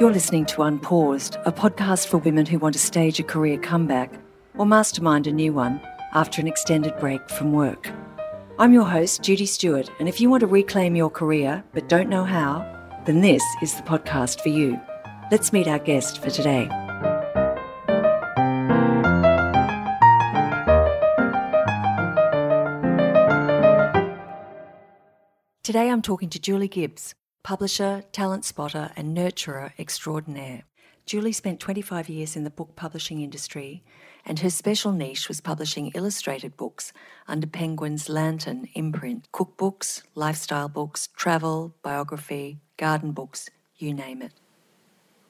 You're listening to Unpaused, a podcast for women who want to stage a career comeback or mastermind a new one after an extended break from work. I'm your host, Judy Stewart, and if you want to reclaim your career but don't know how, then this is the podcast for you. Let's meet our guest for today. Today I'm talking to Julie Gibbs, publisher, talent spotter, and nurturer extraordinaire. Julie spent 25 years in the book publishing industry, and her special niche was publishing illustrated books under Penguin's Lantern imprint cookbooks, lifestyle books, travel, biography, garden books, you name it.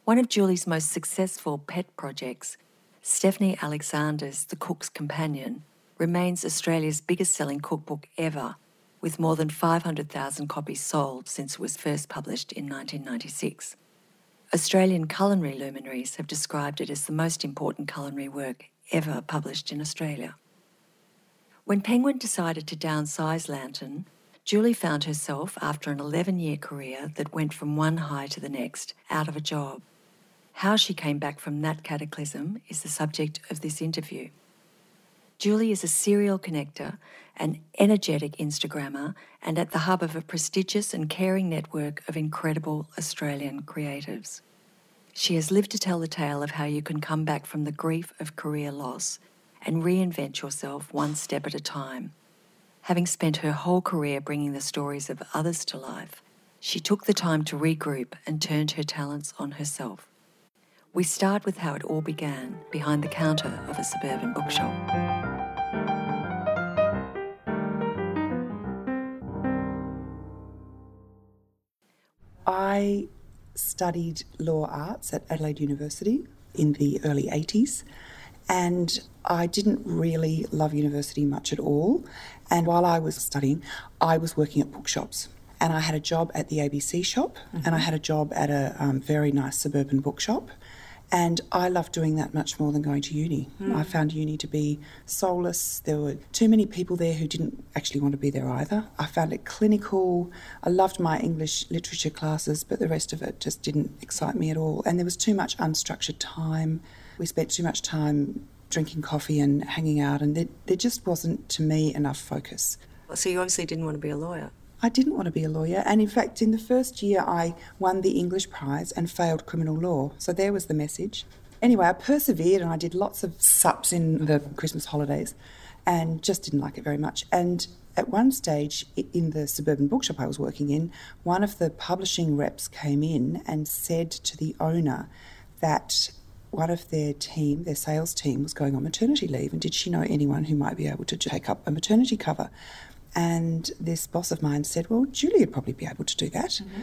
One of Julie's most successful pet projects, Stephanie Alexander's The Cook's Companion, remains Australia's biggest selling cookbook ever, with more than 500,000 copies sold since it was first published in 1996. Australian culinary luminaries have described it as the most important culinary work ever published in Australia. When Penguin decided to downsize Lantern, Julie found herself, after an 11 year career that went from one high to the next, out of a job. How she came back from that cataclysm is the subject of this interview. Julie is a serial connector, an energetic Instagrammer, and at the hub of a prestigious and caring network of incredible Australian creatives. She has lived to tell the tale of how you can come back from the grief of career loss and reinvent yourself one step at a time. Having spent her whole career bringing the stories of others to life, she took the time to regroup and turned her talents on herself. We start with how it all began behind the counter of a suburban bookshop. I studied law arts at Adelaide University in the early 80s, and I didn't really love university much at all. And while I was studying, I was working at bookshops. And I had a job at the ABC shop, mm-hmm. and I had a job at a um, very nice suburban bookshop. And I loved doing that much more than going to uni. Mm. I found uni to be soulless. There were too many people there who didn't actually want to be there either. I found it clinical. I loved my English literature classes, but the rest of it just didn't excite me at all. And there was too much unstructured time. We spent too much time drinking coffee and hanging out, and there, there just wasn't, to me, enough focus. So you obviously didn't want to be a lawyer. I didn't want to be a lawyer, and in fact, in the first year, I won the English prize and failed criminal law. So there was the message. Anyway, I persevered and I did lots of sups in the Christmas holidays and just didn't like it very much. And at one stage in the suburban bookshop I was working in, one of the publishing reps came in and said to the owner that one of their team, their sales team, was going on maternity leave, and did she know anyone who might be able to take up a maternity cover? And this boss of mine said, Well, Julie would probably be able to do that. Mm-hmm.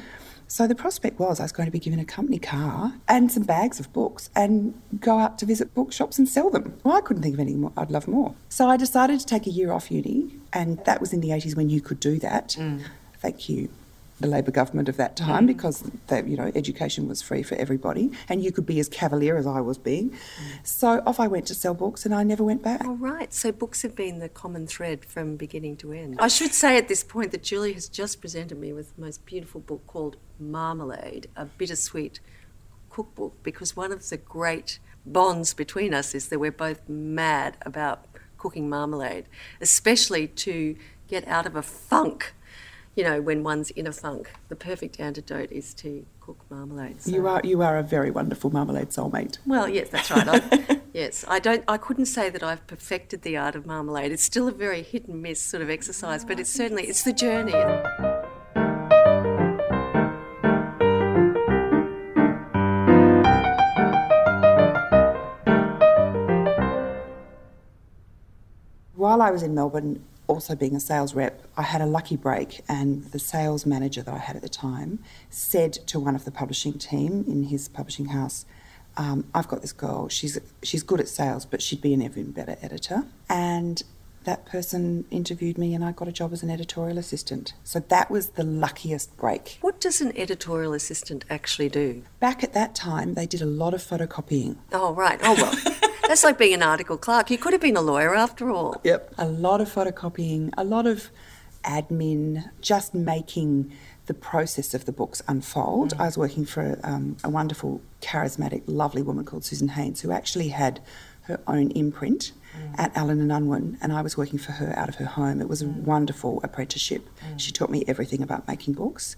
So the prospect was I was going to be given a company car and some bags of books and go out to visit bookshops and sell them. Well, I couldn't think of any more I'd love more. So I decided to take a year off uni, and that was in the 80s when you could do that. Mm. Thank you the Labor government of that time mm. because you know education was free for everybody and you could be as cavalier as I was being. Mm. So off I went to sell books and I never went back. All right. So books have been the common thread from beginning to end. I should say at this point that Julie has just presented me with the most beautiful book called Marmalade, a bittersweet cookbook because one of the great bonds between us is that we're both mad about cooking marmalade, especially to get out of a funk you know, when one's in a funk, the perfect antidote is to cook marmalade. So. You are you are a very wonderful marmalade soulmate. Well, yes, that's right. I, yes, I don't. I couldn't say that I've perfected the art of marmalade. It's still a very hit and miss sort of exercise, but it's certainly it's the journey. While I was in Melbourne, also being a sales rep, I had a lucky break, and the sales manager that I had at the time said to one of the publishing team in his publishing house, um, "I've got this girl. She's she's good at sales, but she'd be an even better editor." And that person interviewed me, and I got a job as an editorial assistant. So that was the luckiest break. What does an editorial assistant actually do? Back at that time, they did a lot of photocopying. Oh right. Oh well. That's like being an article clerk. You could have been a lawyer after all. Yep. A lot of photocopying, a lot of admin, just making the process of the books unfold. Mm. I was working for um, a wonderful, charismatic, lovely woman called Susan Haynes, who actually had her own imprint mm. at Allen and Unwin, and I was working for her out of her home. It was a mm. wonderful apprenticeship. She taught me everything about making books.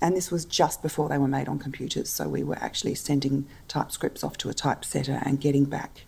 And this was just before they were made on computers, so we were actually sending typescripts off to a typesetter and getting back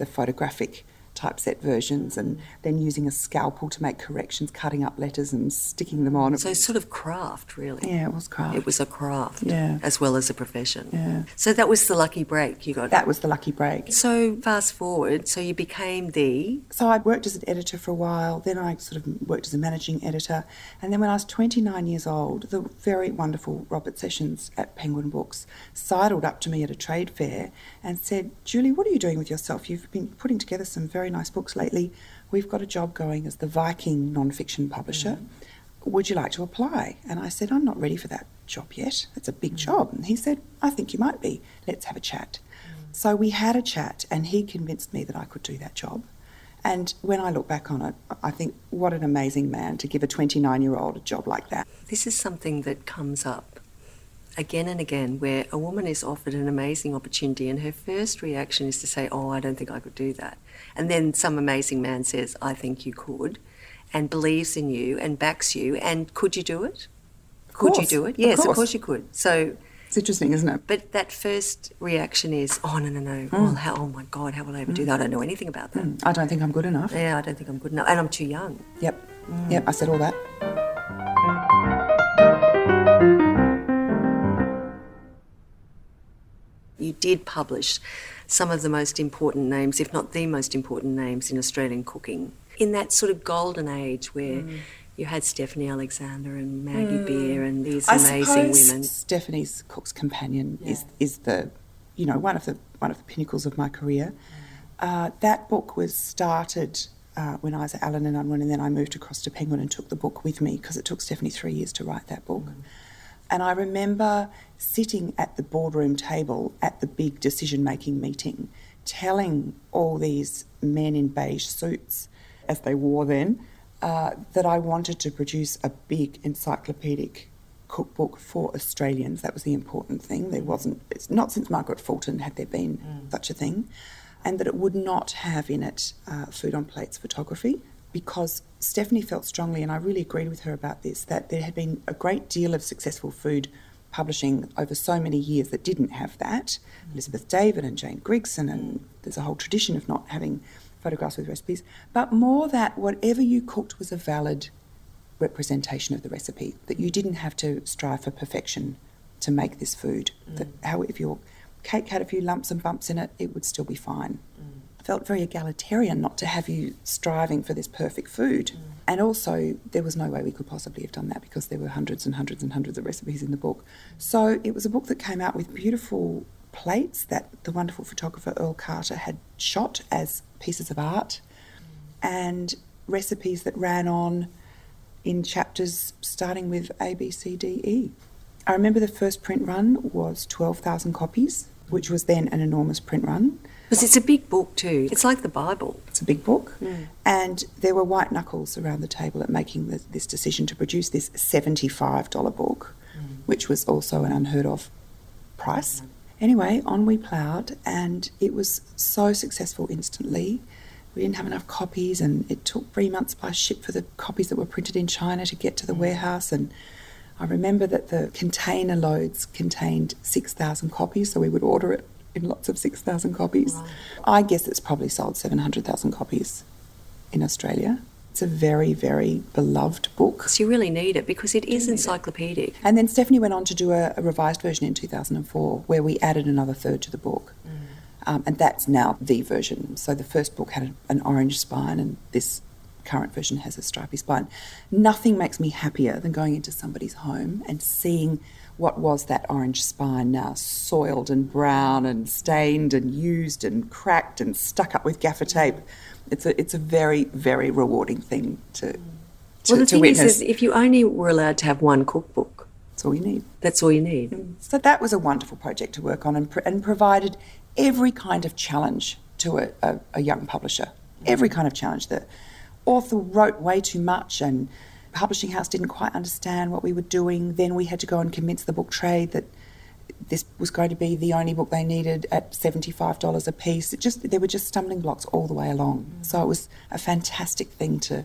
the photographic typeset versions and then using a scalpel to make corrections, cutting up letters and sticking them on. So sort of craft, really. yeah, it was craft. It was a craft, Yeah. as well as a profession. Yeah. So that was the lucky break you got. That was the lucky break. So fast forward, so you became the So I worked as an editor for a while, then I sort of worked as a managing editor. And then when I was 29 years old, the very wonderful Robert Sessions at Penguin Books sidled up to me at a trade fair and said, Julie, what are you doing with yourself? You've been putting together some very nice books lately. We've got a job going as the Viking non-fiction publisher. Mm. Would you like to apply? And I said, I'm not ready for that job yet. It's a big mm. job. And he said, I think you might be. Let's have a chat. Mm. So we had a chat, and he convinced me that I could do that job. And when I look back on it, I think what an amazing man to give a 29 year old a job like that. This is something that comes up again and again where a woman is offered an amazing opportunity and her first reaction is to say, Oh, I don't think I could do that. And then some amazing man says, I think you could, and believes in you and backs you. And could you do it? Could you do it? Yes, of course. course you could. So, It's interesting, isn't it? but that first reaction is, Oh, no, no, no. Mm. Well, how, oh my God, how will I ever do hmm. that? I don't know anything about that. Hmm. I don't think I'm good enough. Yeah, I don't think I'm good enough. And I'm too young. Yep. Hmm. Yep, I said all that. Did publish some of the most important names, if not the most important names in Australian cooking. In that sort of golden age where you had Stephanie Alexander and Maggie Beer and these I amazing women. Stephanie's Cook's Companion is, is the, you know, one of the one of the pinnacles of my career. Uh, that book was started uh, when I was at Allen and Unwin, and then I moved across to Penguin and took the book with me because it took Stephanie three years to write that book. And I remember sitting at the boardroom table at the big decision making meeting, telling all these men in beige suits, as they wore then, uh, that I wanted to produce a big encyclopedic cookbook for Australians. That was the important thing. There wasn't, it's not since Margaret Fulton had there been such a thing. And that it would not have in it uh, food on plates photography because Stephanie felt strongly, and I really agreed with her about this, that there had been a great deal of successful food publishing over so many years that didn't have that. Mm. Elizabeth David and Jane Grigson, and there's a whole tradition of not having photographs with recipes, but more that whatever you cooked was a valid representation of the recipe, that you didn't have to strive for perfection to make this food. That mm. how if your cake had a few lumps and bumps in it, it would still be fine. I felt very egalitarian not to have you striving for this perfect food. And also, there was no way we could possibly have done that because there were hundreds and hundreds and hundreds of recipes in the book. So it was a book that came out with beautiful plates that the wonderful photographer Earl Carter had shot as pieces of art and recipes that ran on in chapters starting with A, B, C, D, E. I remember the first print run was 12,000 copies, which was then an enormous print run. Because it's a big book too. It's like the Bible. It's a big book. And there were white knuckles around the table at making the, this decision to produce this $75 book, mm. which was also an unheard of price. Anyway, on we ploughed, and it was so successful instantly. We didn't have enough copies, and it took three months by ship for the copies that were printed in China to get to the mm. warehouse. And I remember that the container loads contained 6,000 copies, so we would order it in lots of 6,000 copies. I guess it's probably sold 700,000 copies in Australia. It's a very, very beloved book. So you really need it because it is encyclopedic. And then Stephanie went on to do a, a revised version in 2004 where we added another third to the book. Um, and that's now the version. So the first book had an orange spine, and this current version has a stripy spine. Nothing makes me happier than going into somebody's home and seeing what was that orange spine now soiled and brown and stained and used and cracked and stuck up with gaffer tape. It's a, it's a very, very rewarding thing to, to, well, the to thing witness. is, is, if you only were allowed to have one cookbook, That's all you need. that's all you need. Mm. So that was a wonderful project to work on and, pr- and provided every kind of challenge to a, a, a young publisher. Every kind of challenge. The author wrote way too much and Publishing house didn't quite understand what we were doing. Then we had to go and convince the book trade that this was going to be the only book they needed at $75 a piece. It just there were just stumbling blocks all the way along. Mm. So it was a fantastic thing to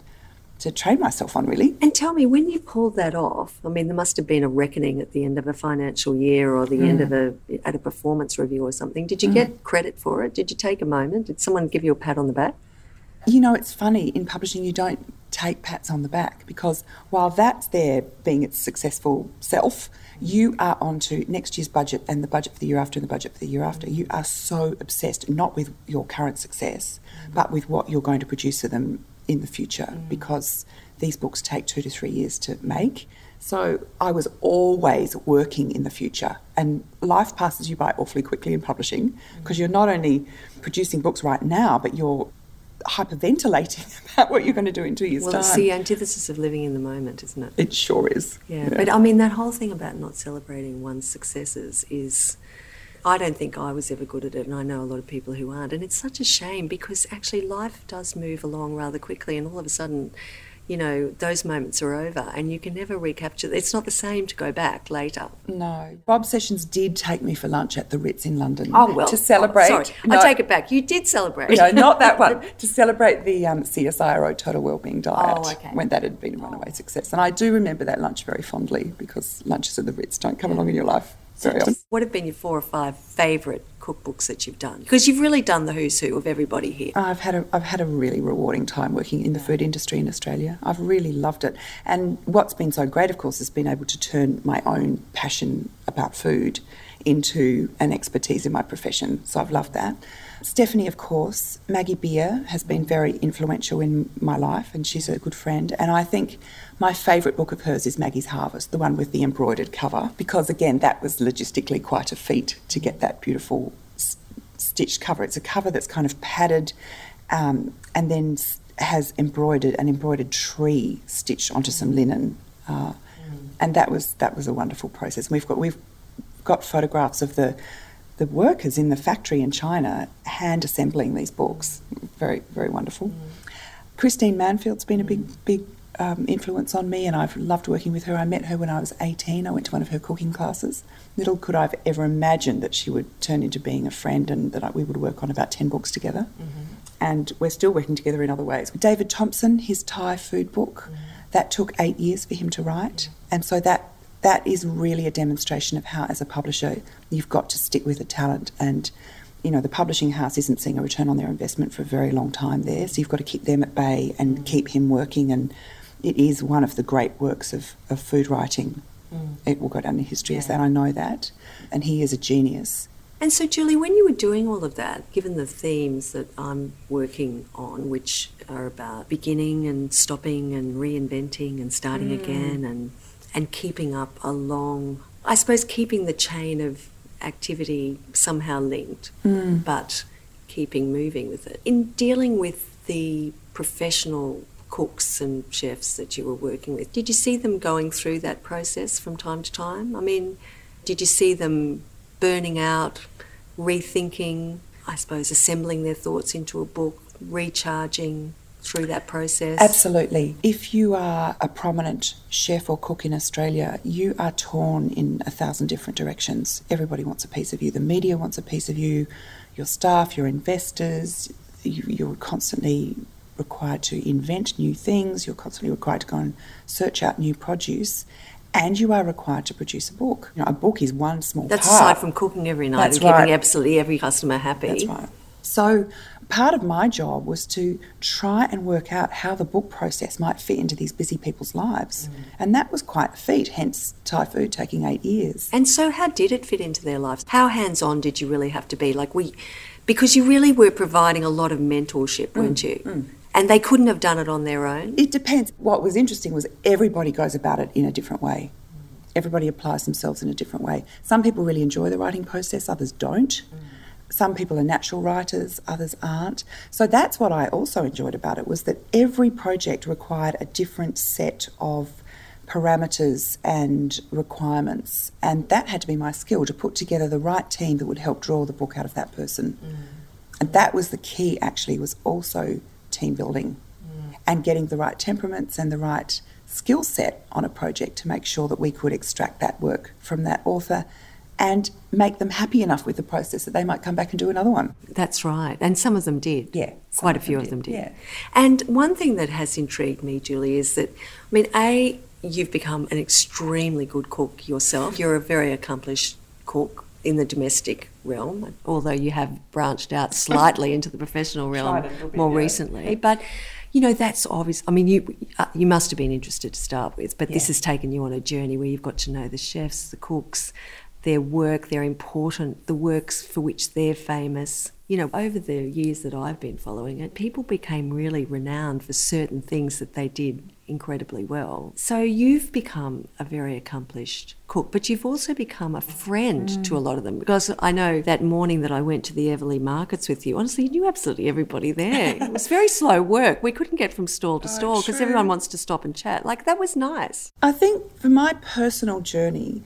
to train myself on really. And tell me when you pulled that off, I mean there must have been a reckoning at the end of a financial year or the mm. end of a at a performance review or something. Did you mm. get credit for it? Did you take a moment? Did someone give you a pat on the back? You know, it's funny in publishing you don't take pats on the back because while that's there being its successful self, you are on to next year's budget and the budget for the year after and the budget for the year after. You are so obsessed not with your current success, but with what you're going to produce for them in the future mm. because these books take two to three years to make. So I was always working in the future, and life passes you by awfully quickly in publishing because mm. you're not only producing books right now, but you're hyperventilating about what you're going to do in two years' well, time. Well, it's the antithesis of living in the moment, isn't it? It sure is. Yeah. yeah, but I mean, that whole thing about not celebrating one's successes is. I don't think I was ever good at it, and I know a lot of people who aren't. And it's such a shame because actually life does move along rather quickly, and all of a sudden, you know, those moments are over and you can never recapture. It's not the same to go back later. No. Bob Sessions did take me for lunch at the Ritz in London. Oh, well. To celebrate. Oh, sorry, no, I take it back. You did celebrate. No, not that one. to celebrate the um, CSIRO Total Wellbeing Diet oh, okay. when that had been a runaway success. And I do remember that lunch very fondly because lunches at the Ritz don't come along in your life very often. What have been your four or five favourite cookbooks that you've done? Because you've really done the who's who of everybody here. I've had a, I've had a really rewarding time working in the food industry in Australia. I've really loved it. And what's been so great, of course, has been able to turn my own passion about food into an expertise in my profession. So I've loved that. Stephanie, of course, Maggie Beer has been very influential in my life, and she's a good friend. And I think my favourite book of hers is Maggie's Harvest, the one with the embroidered cover, because again, that was logistically quite a feat to get that beautiful stitched cover. It's a cover that's kind of padded um, and then has embroidered an embroidered tree stitched onto some linen. Uh, mm. And that was that was a wonderful process. We've got we've got photographs of the the workers in the factory in China hand assembling these books. Very, very wonderful. Mm. Christine Manfield's been a big, big um, influence on me, and I've loved working with her. I met her when I was 18. I went to one of her cooking classes. Little could I've ever imagined that she would turn into being a friend and that I, we would work on about 10 books together. Mm-hmm. And we're still working together in other ways. David Thompson, his Thai food book, mm-hmm. that took eight years for him to write. And so that that is really a demonstration of how, as a publisher, you've got to stick with the talent. And, you know, the publishing house isn't seeing a return on their investment for a very long time there. So you've got to keep them at bay and mm. keep him working. And it is one of the great works of, of food writing. Mm. It will go down in history yeah. as that, I know that. And he is a genius. And so, Julie, when you were doing all of that, given the themes that I'm working on, which are about beginning and stopping and reinventing and starting mm. again and and keeping up a long, I suppose, keeping the chain of activity somehow linked, mm. but keeping moving with it. In dealing with the professional cooks and chefs that you were working with, did you see them going through that process from time to time? I mean, did you see them burning out, rethinking, I suppose, assembling their thoughts into a book, recharging? through that process? Absolutely. If you are a prominent chef or cook in Australia, you are torn in a thousand different directions. Everybody wants a piece of you. The media wants a piece of you, your staff, your investors. You, are constantly required to invent new things, you're constantly required to go and search out new produce. And you are required to produce a book. You know, a book is one small That's part. aside from cooking every night That's and right. keeping absolutely every customer happy. That's right. So part of my job was to try and work out how the book process might fit into these busy people's lives. Mm. And that was quite a feat, hence Thai food taking eight years. And so, how did it fit into their lives? How hands on did you really have to be? Like, we, because you really were providing a lot of mentorship, mm. weren't you? Mm. And they couldn't have done it on their own? It depends. What was interesting was everybody goes about it in a different way. Everybody applies themselves in a different way. Some people really enjoy the writing process, others don't. Mm some people are natural writers, others aren't. So that's what I also enjoyed about it was that every project required a different set of parameters and requirements, and that had to be my skill to put together the right team that would help draw the book out of that person. Mm. And that was the key actually was also team building mm. and getting the right temperaments and the right skill set on a project to make sure that we could extract that work from that author and make them happy enough with the process that they might come back and do another one. That's right. And some of them did. Yeah. Quite a few of them did. Yeah. And one thing that has intrigued me, Julie, is that, I mean, A, you've become an extremely good cook yourself. You're a very accomplished cook in the domestic realm, although you have branched out slightly into the professional realm bit, more yeah. recently. But you know that's obvious. I mean, you uh, you must have been interested to start with, but this has taken you on a journey where you've got to know the chefs, the cooks, their work, they're important, the works for which they're famous. You know, over the years that I've been following it, people became really renowned for certain things that they did incredibly well. So you've become a very accomplished cook, but you've also become a friend to a lot of them because I know that morning that I went to the Eveleigh markets with you, honestly, you knew absolutely everybody there. it was very slow work. We couldn't get from stall to oh, stall because everyone wants to stop and chat. Like that was nice. I think for my personal journey,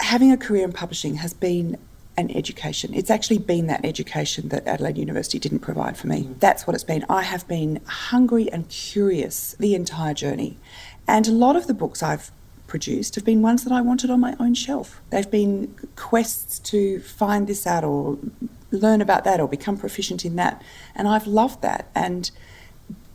having a career in publishing has been an education. It's actually been that education that Adelaide University didn't provide for me. Mm. That's what it's been. I have been hungry and curious the entire journey. And a lot of the books I've produced have been ones that I wanted on my own shelf. They've been quests to find this out or learn about that or become proficient in that. And I've loved that. And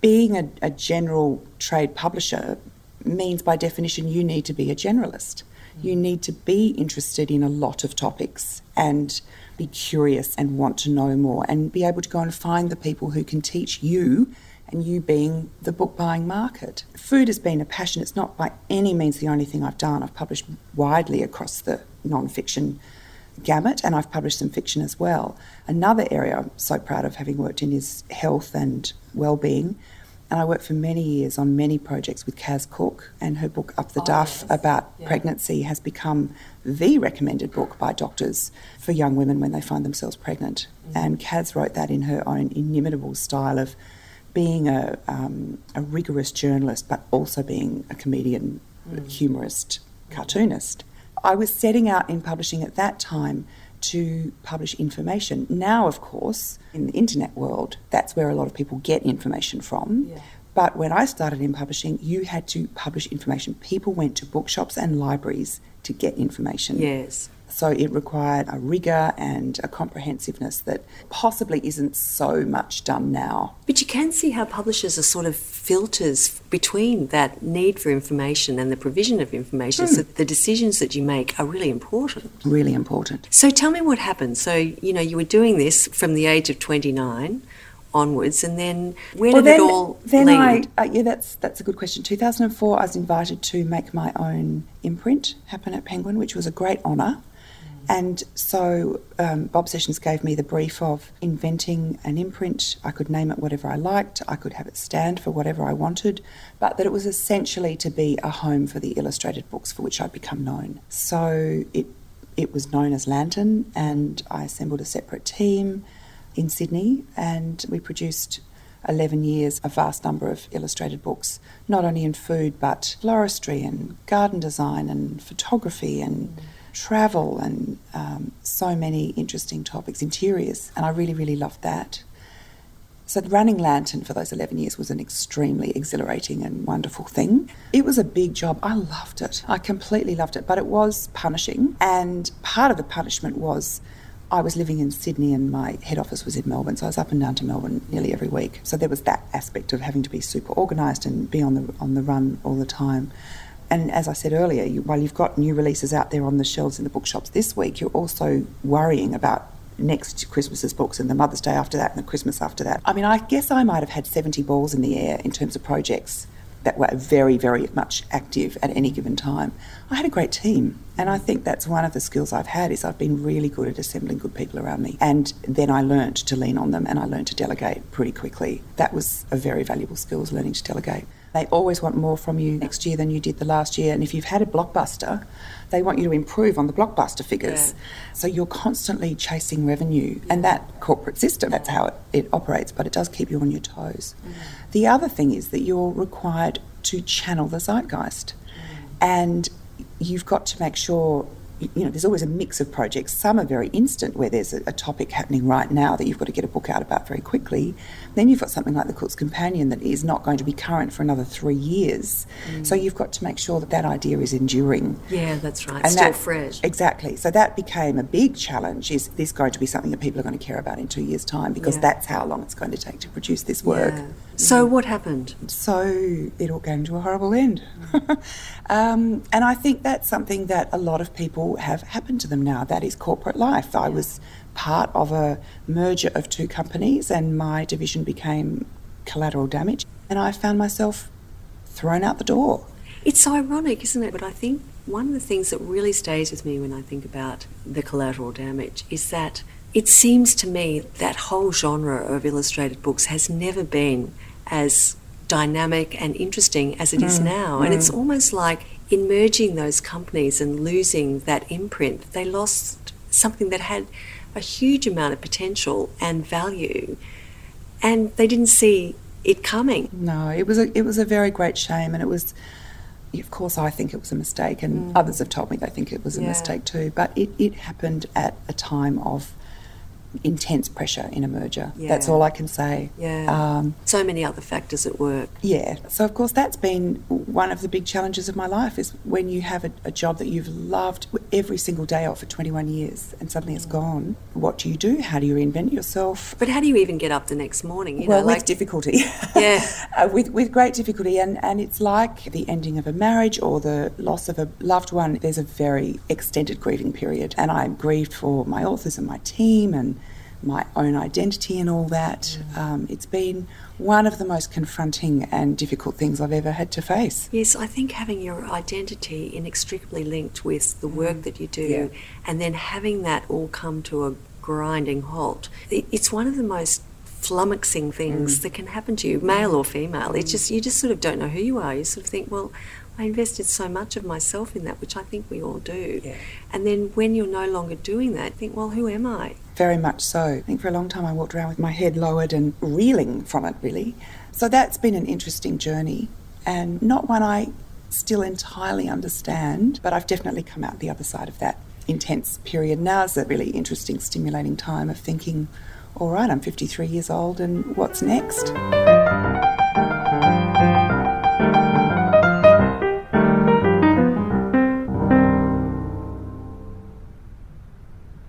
being a, a general trade publisher means by definition you need to be a generalist. You need to be interested in a lot of topics and be curious and want to know more and be able to go and find the people who can teach you and you being the book buying market. Food has been a passion. It's not by any means the only thing I've done. I've published widely across the non-fiction gamut and I've published some fiction as well. Another area I'm so proud of having worked in is health and well-being. And I worked for many years on many projects with Kaz Cooke, and her book Up the Duff about pregnancy has become the recommended book by doctors for young women when they find themselves pregnant. And Kaz wrote that in her own inimitable style of being a, um, a rigorous journalist, but also being a comedian, humorist, cartoonist. I was setting out in publishing at that time to publish information. Now, of course, in the internet world, that's where a lot of people get information from. But when I started in publishing, you had to publish information. People went to bookshops and libraries to get information. Yes. So it required a rigour and a comprehensiveness that possibly isn't so much done now. But you can see how publishers are sort of filters between that need for information and the provision of information. So the decisions that you make are really important. Really important. So tell me what happened. So, you know, you were doing this from the age of 29 onwards, and then where did it all then lead? I, uh, yeah, that's that's a good question. 2004, I was invited to make my own imprint happen at Penguin, which was a great honour. And so um, Bob Sessions gave me the brief of inventing an imprint. I could name it whatever I liked. I could have it stand for whatever I wanted, but that it was essentially to be a home for the illustrated books for which I'd become known. So it it was known as Lantern, and I assembled a separate team in Sydney, and we produced 11 years a vast number of illustrated books, not only in food but floristry and garden design and photography and travel and um, so many interesting topics, interiors, and I really, really loved that. So, running Lantern for those 11 years was an extremely exhilarating and wonderful thing. It was a big job. I loved it. I completely loved it, but it was punishing. And part of the punishment was I was living in Sydney and my head office was in Melbourne, so I was up and down to Melbourne nearly every week. So there was that aspect of having to be super organised and be on the on the run all the time. And as I said earlier, you, while you've got new releases out there on the shelves in the bookshops this week, you're also worrying about next Christmas's books and the Mother's Day after that and the Christmas after that. I mean, I guess I might have had 70 balls in the air in terms of projects that were very, very much active at any given time. I had a great team, and I think that's one of the skills I've had is I've been really good at assembling good people around me. And then I learned to lean on them and I learned to delegate pretty quickly. That was a very valuable skill, was learning to delegate. They always want more from you next year than you did the last year. And if you've had a blockbuster, they want you to improve on the blockbuster figures. So you're constantly chasing revenue. And that corporate system, that's how it, it operates, but it does keep you on your toes. Mm. The other thing is that you're required to channel the zeitgeist. Mm. And you've got to make sure you know, there's always a mix of projects. Some are very instant, where there's a, a, topic happening right now that you've got to get a book out about very quickly. Then you've got something like The Cook's Companion that is not going to be current for another three years. Mm. So you've got to make sure that that idea is enduring. Yeah, that's right. And Still that, fresh. Exactly. So that became a big challenge. Is this going to be something that people are going to care about in two years' time? Because yeah. that's how long it's going to take to produce this work. Yeah. So what happened? So it all came to a horrible end. um, and I think that's something that a lot of people have happened to them now. That is corporate life. I was part of a merger of two companies, and my division became collateral damage, and I found myself thrown out the door. It's ironic, isn't it? But I think one of the things that really stays with me when I think about the collateral damage is that it seems to me that whole genre of illustrated books has never been as dynamic and interesting as it mm. is now. Mm. And it's almost like in merging those companies and losing that imprint, they lost something that had a huge amount of potential and value. And they didn't see it coming. No, it was a it was a very great shame and it was of course I think it was a mistake and mm. others have told me they think it was a yeah. mistake too. But it, it happened at a time of intense pressure in a merger. Yeah. That's all I can say. Yeah. Um, so many other factors at work. Yeah. So of course that's been one of the big challenges of my life is when you have a, a job that you've loved every single day of for 21 years and suddenly it's gone. What do you do? How do you reinvent yourself? But how do you even get up the next morning? You well, know, with like... difficulty. Yeah. uh, with with great difficulty, and and it's like the ending of a marriage or the loss of a loved one. There's a very extended grieving period, and I grieved for my authors and my team and my own identity and all that. Mm. Um, it's been one of the most confronting and difficult things I've ever had to face. Yes, I think having your identity inextricably linked with the work mm. that you do yeah. and then having that all come to a grinding halt, it's one of the most flummoxing things mm. that can happen to you, male or female. It's mm. just, you just sort of don't know who you are. You sort of think, well, I invested so much of myself in that, which I think we all do. Yeah. And then when you're no longer doing that, think, well, who am I? Very much so. I think for a long time I walked around with my head lowered and reeling from it, really. So that's been an interesting journey and not one I still entirely understand, but I've definitely come out the other side of that intense period. Now is a really interesting, stimulating time of thinking, all right, I'm 53 years old, and what's next?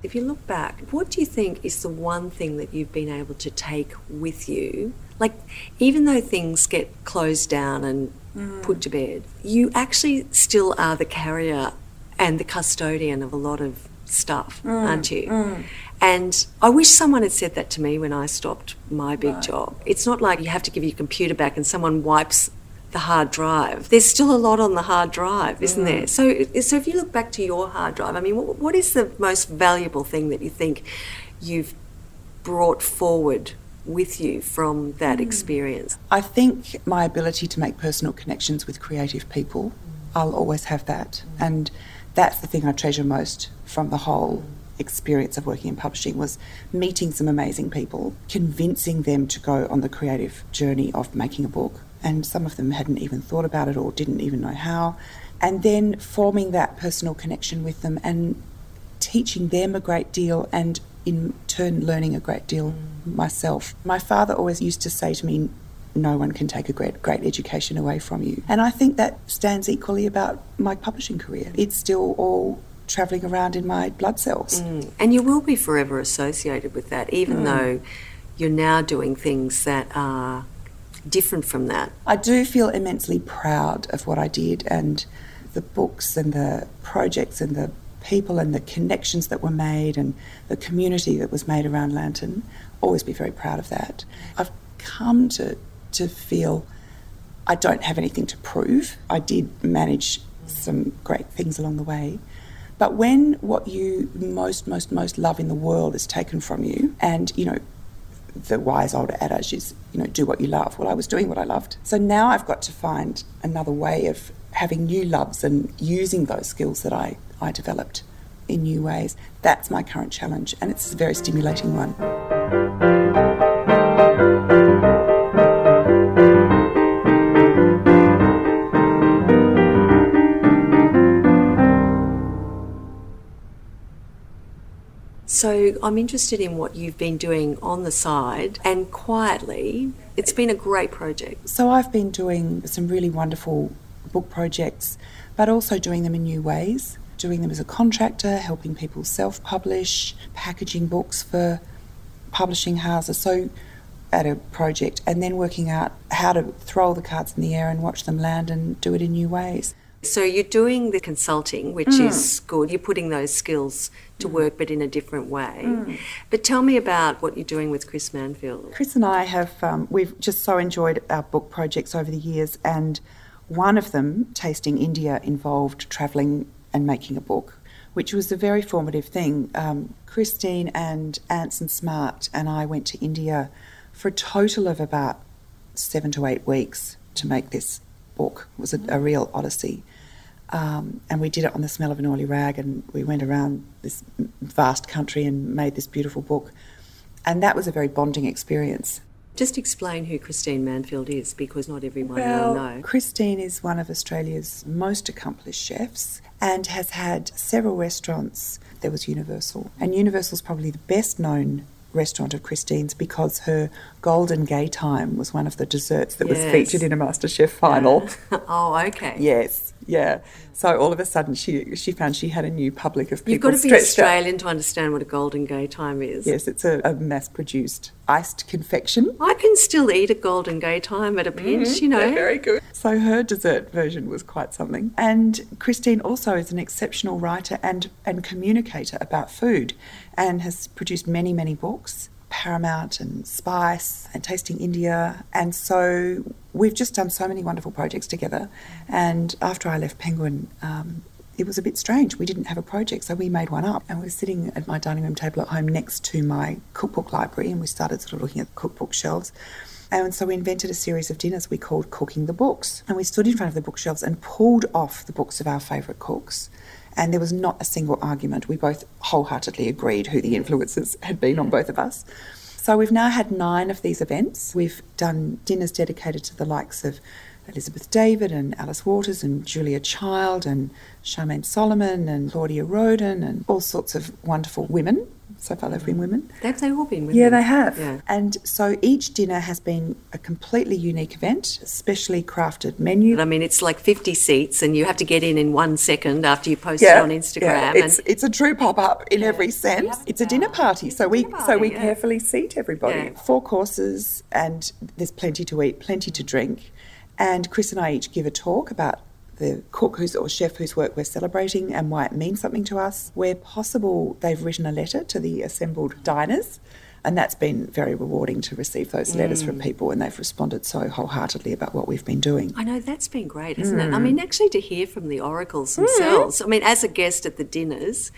If you look back, what do you think is the one thing that you've been able to take with you? Like, even though things get closed down and mm. put to bed, you actually still are the carrier and the custodian of a lot of stuff, mm. aren't you? Mm. And I wish someone had said that to me when I stopped my big right. job. It's not like you have to give your computer back and someone wipes the hard drive. There's still a lot on the hard drive, isn't mm. there? So, so if you look back to your hard drive, I mean, what, what is the most valuable thing that you think you've brought forward with you from that mm. experience? I think my ability to make personal connections with creative people, I'll always have that. Mm. And that's the thing I treasure most from the whole experience of working in publishing was meeting some amazing people, convincing them to go on the creative journey of making a book and some of them hadn't even thought about it or didn't even know how. And then forming that personal connection with them and teaching them a great deal and in turn learning a great deal myself. My father always used to say to me, no one can take a great great education away from you. And I think that stands equally about my publishing career. It's still all travelling around in my blood cells. Mm. And you will be forever associated with that, even mm. though you're now doing things that are different from that? I do feel immensely proud of what I did and the books and the projects and the people and the connections that were made and the community that was made around Lantern. Always be very proud of that. I've come to, to feel I don't have anything to prove. I did manage some great things along the way. But when what you most, most, most love in the world is taken from you, and you know, the wise old adage is, you know, do what you love. Well, I was doing what I loved. So now I've got to find another way of having new loves and using those skills that I, I developed in new ways. That's my current challenge, and it's a very stimulating one. So I'm interested in what you've been doing on the side and quietly. It's been a great project. So I've been doing some really wonderful book projects, but also doing them in new ways. Doing them as a contractor, helping people self publish, packaging books for publishing houses. So at a project and then working out how to throw the cards in the air and watch them land and do it in new ways. So you're doing the consulting, which mm. is good. You're putting those skills to mm. work, but in a different way. Mm. But tell me about what you're doing with Chris Manfield. Chris and I have um, we've just so enjoyed our book projects over the years, and one of them, Tasting India, involved travelling and making a book, which was a very formative thing. Um, Christine and Anson Smart and I went to India for a total of about seven to eight weeks to make this book. It was a, a real odyssey. Um, and we did it on the smell of an oily rag, and we went around this vast country and made this beautiful book. And that was a very bonding experience. Just explain who Christine Manfield is, because not everyone well, will know. Christine is one of Australia's most accomplished chefs and has had several restaurants. There was Universal, and Universal's probably the best known restaurant of Christine's because her golden gay time was one of the desserts that yes. was featured in a MasterChef final. oh, okay. Yes, yeah. So all of a sudden, she she found she had a new public of people. You've got to be Australian to understand what a golden gay time is. Yes, it's a, a mass-produced iced confection. I can still eat a golden gay time at a pinch, mm-hmm. you know. very good. So her dessert version was quite something. And Christine also is an exceptional writer and and communicator about food, and has produced many many books Paramount and Spice and Tasting India. And so we've just done so many wonderful projects together. And after I left Penguin, um, it was a bit strange. We didn't have a project, so we made one up. And we were sitting at my dining room table at home next to my cookbook library, and we started sort of looking at the cookbook shelves. And so we invented a series of dinners we called Cooking the Books. And we stood in front of the bookshelves and pulled off the books of our favourite cooks and there was not a single argument. We both wholeheartedly agreed who the influences had been on both of us. So we've now had nine of these events. We've done dinners dedicated to the likes of Elizabeth David and Alice Waters and Julia Child and Charmaine Solomon and Claudia Roden and all sorts of wonderful women so far they've been women. They've they all been women. Yeah, they have. Yeah. And so each dinner has been a completely unique event, specially crafted menu. I mean, it's like 50 seats and you have to get in in one second after you post yeah, it on Instagram. Yeah. It's, it's a true pop-up in yeah. every sense. It's a dinner party. So we, party, so we carefully seat everybody. Four courses and there's plenty to eat, plenty to drink. And Chris and I each give a talk about the cook who's or chef whose work we're celebrating and why it means something to us. Where possible, they've written a letter to the assembled diners. And that's been very rewarding to receive those letters mm. from people, and they've responded so wholeheartedly about what we've been doing. I know that's been great, hasn't mm. it? I mean, actually, to hear from the oracles themselves. Mm. I mean, as a guest at the dinners,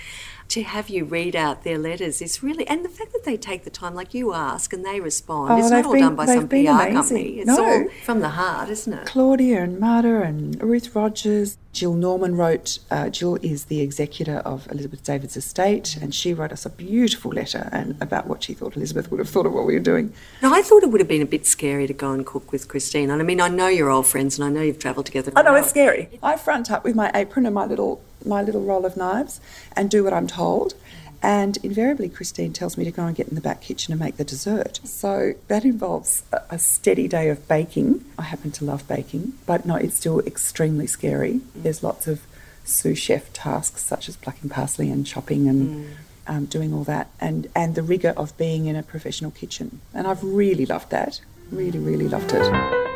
to have you read out their letters is really, and the fact that they take the time, like you ask and they respond, oh, it's not all been, done by some PR amazing. company. It's no. all from the heart, isn't it? Claudia and Marta and Ruth Rogers. Jill Norman wrote, uh, Jill is the executor of Elizabeth David's estate, and she wrote us a beautiful letter and about what she thought Elizabeth would have thought of what we were doing. Now, I thought it would have been a bit scary to go and cook with Christine. And I mean, I know you're old friends and I know you've travelled together. I know, it's scary. I front up with my apron and my little my little roll of knives and do what I'm told. And invariably, Christine tells me to go and get in the back kitchen and make the dessert. So that involves a steady day of baking. I happen to love baking, but no, it's still extremely scary. There's lots of sous chef tasks such as plucking parsley and chopping and mm. um, doing all that, and, and the rigour of being in a professional kitchen. And I've really loved that. Really, really loved it.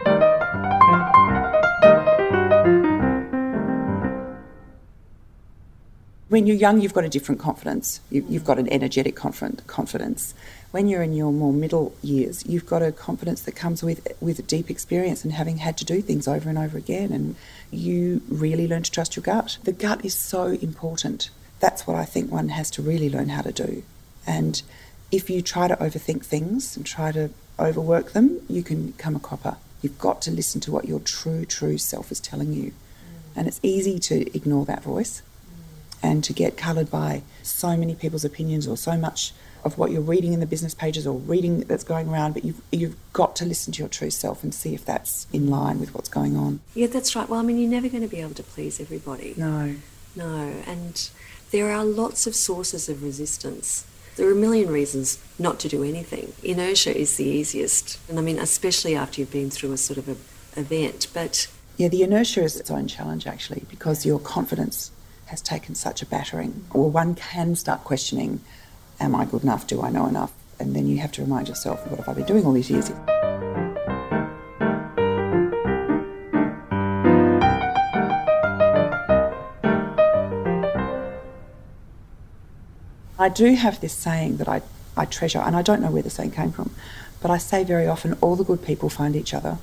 When you're young, you've got a different confidence. You, have got an energetic confidence. When you're in your more middle years, you've got a confidence that comes with with deep experience and having had to do things over and over again. And you really learn to trust your gut. The gut is so important. That's what I think one has to really learn how to do. And if you try to overthink things and try to overwork them, you can become a copper. You've got to listen to what your true, true self is telling you. Mm. And it's easy to ignore that voice and to get coloured by so many people's opinions or so much of what you're reading in the business pages or reading that's going around, but you've, you've got to listen to your true self and see if that's in line with what's going on. Yeah, that's right. Well, I mean, you're never going to be able to please everybody. No. No. And there are lots of sources of resistance There are a million reasons not to do anything. Inertia is the easiest, and I mean, especially after you've been through a sort of a event. But yeah, the inertia is its own challenge actually, because your confidence has taken such a battering. Well, one can start questioning, "Am I good enough? Do I know enough?" And then you have to remind yourself, "What have I been doing all these years?" I do have this saying that I, I treasure, and I don't know where the saying came from, but I say very often all the good people find each other.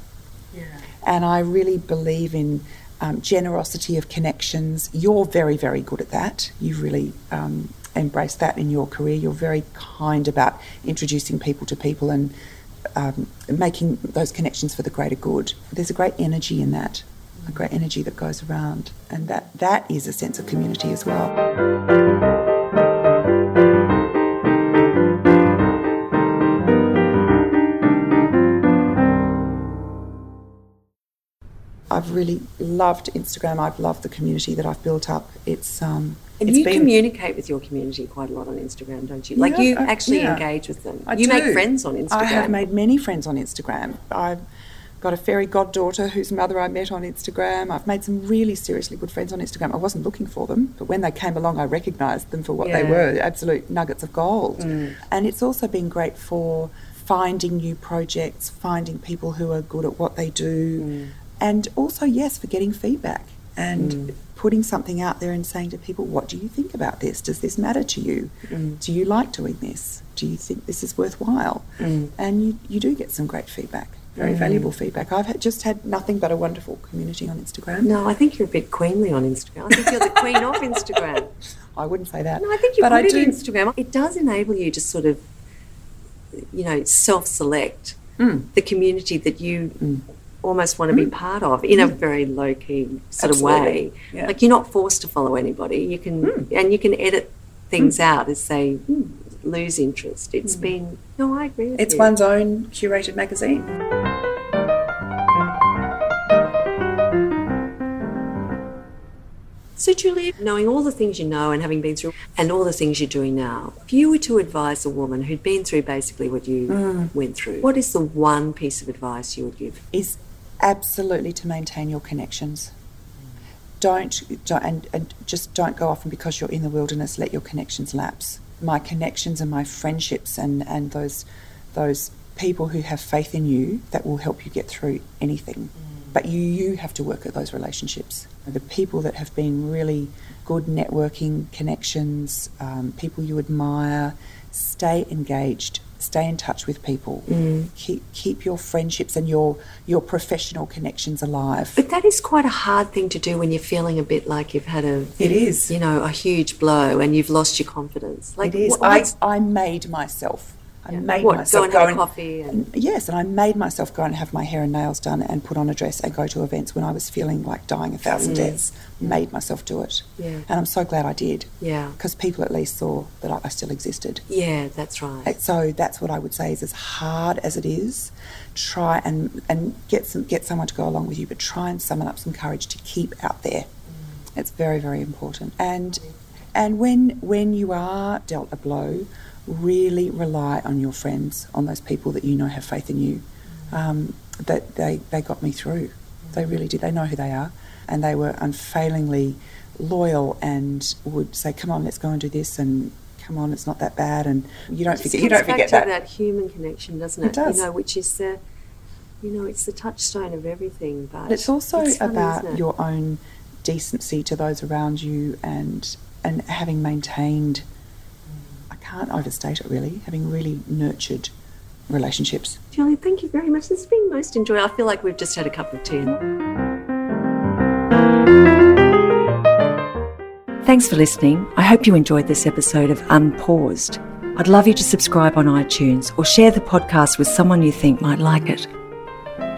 yeah, And I really believe in um, generosity of connections. You're very, very good at that. You've really um, embraced that in your career. You're very kind about introducing people to people and um, making those connections for the greater good. There's a great energy in that, a great energy that goes around, and that, that is a sense of community as well. I've really loved Instagram. I've loved the community that I've built up. It's um, and it's you been- communicate with your community quite a lot on Instagram, don't you? Like Yeah, you I- actually yeah. engage with them. I you make do. friends on Instagram. I have made many friends on Instagram. I've got a fairy goddaughter whose mother I met on Instagram. I've made some really seriously good friends on Instagram. I wasn't looking for them, but when they came along, I recognised them for what they were absolute nuggets of gold. And it's also been great for finding new projects, finding people who are good at what they do, and also, yes, for getting feedback and mm. putting something out there and saying to people, what do you think about this? Does this matter to you? Mm. Do you like doing this? Do you think this is worthwhile? Mm. And you, you do get some great feedback, very valuable feedback. I've had, just had nothing but a wonderful community on Instagram. No, I think you're a bit queenly on Instagram. I think you're the queen of Instagram. I wouldn't say that. No, I think you're but I good do, Instagram. It does enable you to sort of, you know, self-select Mm. the community that you hmm. Almost want to be mm. part of in a mm. very low-key sort Absolutely. of way. Yeah. Like you're not forced to follow anybody. You can mm. and you can edit things out as they lose interest. It's been no, I agree. With It's you. one's own curated magazine. So, Julia, knowing all the things you know and having been through, and all the things you're doing now, if you were to advise a woman who'd been through basically what you Mm. went through, what is the one piece of advice you would give? is absolutely to maintain your connections. Don't, don't and, and just don't go off and because you're in the wilderness, let your connections lapse. My connections and my friendships and, and those those people who have faith in you that will help you get through anything. But you you have to work at those relationships. The people that have been really good networking connections, um, people you admire, stay engaged, stay in touch with people. Mm. Keep keep your friendships and your your professional connections alive. But that is quite a hard thing to do when you're feeling a bit like you've had a, It is. you know, a huge blow and you've lost your confidence. Like it is. what- I, I made myself. I Yeah. made What, go myself and have and- coffee and- yes, and I made myself go and have my hair and nails done and put on a dress and go to events when I was feeling like dying a thousand deaths. Made myself do it, Mm. Yeah. and I'm so glad I did. Yeah. because people at least saw that I, I still existed. yeah, that's right. So that's what I would say is as hard as it is, try and, and get some get someone to go along with you, but try and summon up some courage to keep out there. It's very, very important. And and when when you are dealt a blow, really rely on your friends, on those people that you know have faith in you. Um, that they, they got me through. They really did. They know who they are. And they were unfailingly loyal and would say, Come on, let's go and do this and come on, it's not that bad and you don't forget you don't forget that. that human connection, doesn't it? It does. You know, which is the, you know, it's the touchstone of everything. But it's also it's funny, about your own decency to those around you and and having maintained can't overstate it really, having really nurtured relationships. Julie, thank you very much. This has been most enjoyable. I feel like we've just had a cup of tea. Thanks for listening. I hope you enjoyed this episode of Unpaused. I'd love you to subscribe on iTunes or share the podcast with someone you think might like it.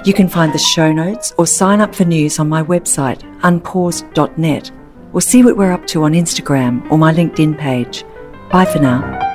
You can find the show notes or sign up for news on my website, unpaused.net, or see what we're up to on Instagram or my LinkedIn page. Bye for now.